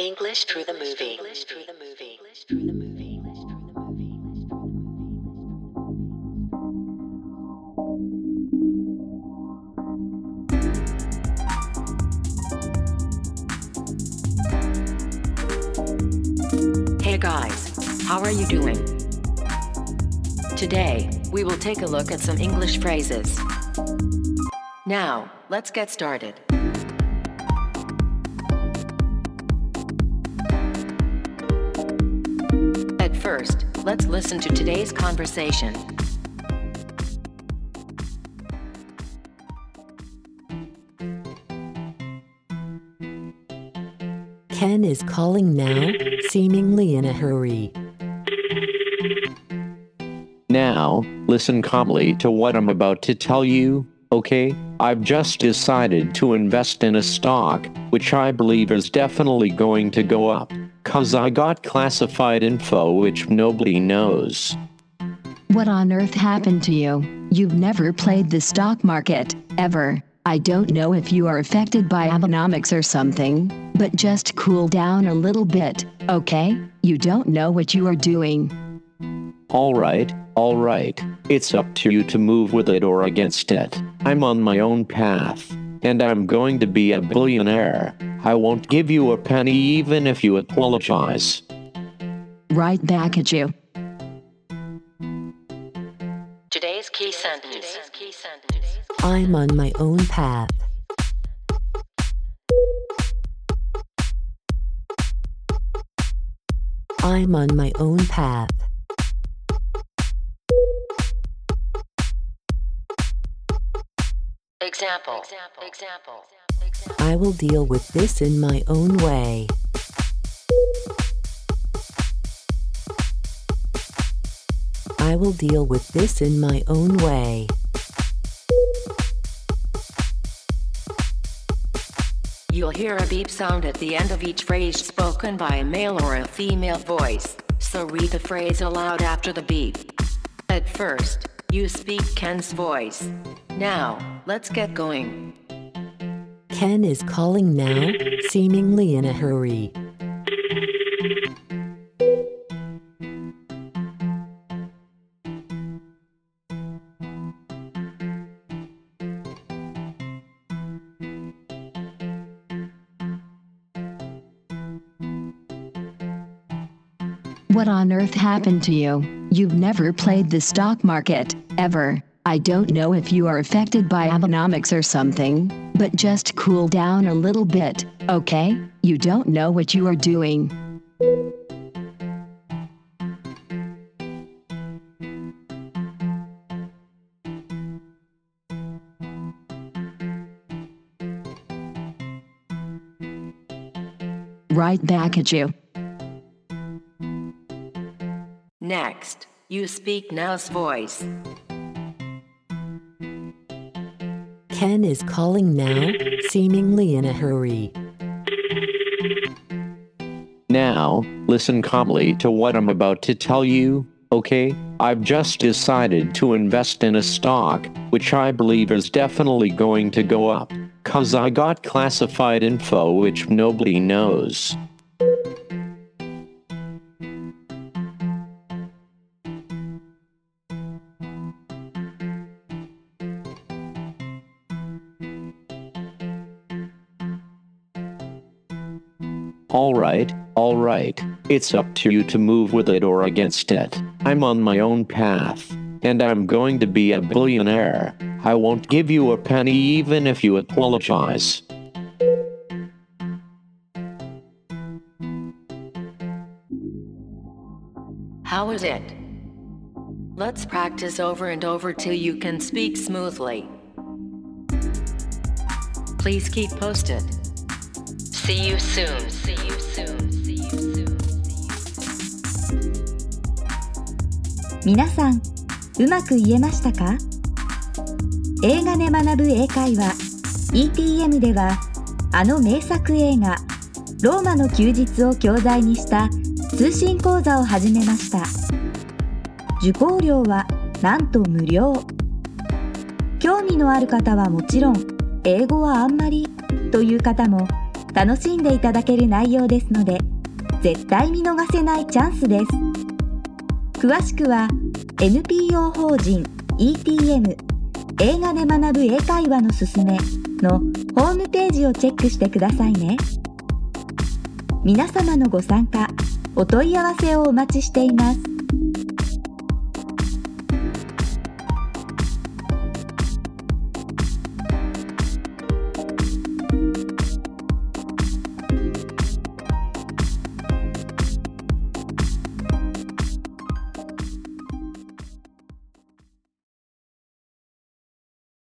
English through the movie. English through the movie. English through the movie. Hey guys, how are you doing? Today, we will take a look at some English phrases. Now, let's get started. First, let's listen to today's conversation. Ken is calling now, seemingly in a hurry. Now, listen calmly to what I'm about to tell you, okay? I've just decided to invest in a stock, which I believe is definitely going to go up, cause I got classified info which nobody knows. What on earth happened to you? You've never played the stock market, ever. I don't know if you are affected by Abenomics or something, but just cool down a little bit, okay? You don't know what you are doing. Alright, alright, it's up to you to move with it or against it. I'm on my own path, and I'm going to be a billionaire. I won't give you a penny even if you apologize. Right back at you. Today's key sentence. I'm on my own path. I'm on my own path. Example. Example. example. I will deal with this in my own way. I will deal with this in my own way. You'll hear a beep sound at the end of each phrase spoken by a male or a female voice, so read the phrase aloud after the beep. At first, you speak Ken's voice. Now, let's get going. Ken is calling now, seemingly in a hurry. What on earth happened to you? You've never played the stock market, ever. I don't know if you are affected by Abenomics or something, but just cool down a little bit, okay? You don't know what you are doing. Right back at you. Next, you speak Now's voice. Ken is calling now, seemingly in a hurry. Now, listen calmly to what I'm about to tell you, okay? I've just decided to invest in a stock, which I believe is definitely going to go up, cause I got classified info which nobody knows. Alright, alright, it's up to you to move with it or against it. I'm on my own path, and I'm going to be a billionaire. I won't give you a penny even if you apologize. How is it? Let's practice over and over till you can speak smoothly. Please keep posted. See you soon. See you soon. See you soon. 皆さんうまく言えましたか映画で学ぶ英会話 ETM ではあの名作映画「ローマの休日」を教材にした通信講座を始めました受講料はなんと無料興味のある方はもちろん英語はあんまりという方も楽しんでいただける内容ですので絶対見逃せないチャンスです。詳しくは NPO 法人 ETM 映画で学ぶ英会話のすすめのホームページをチェックしてくださいね。皆様のご参加お問い合わせをお待ちしています。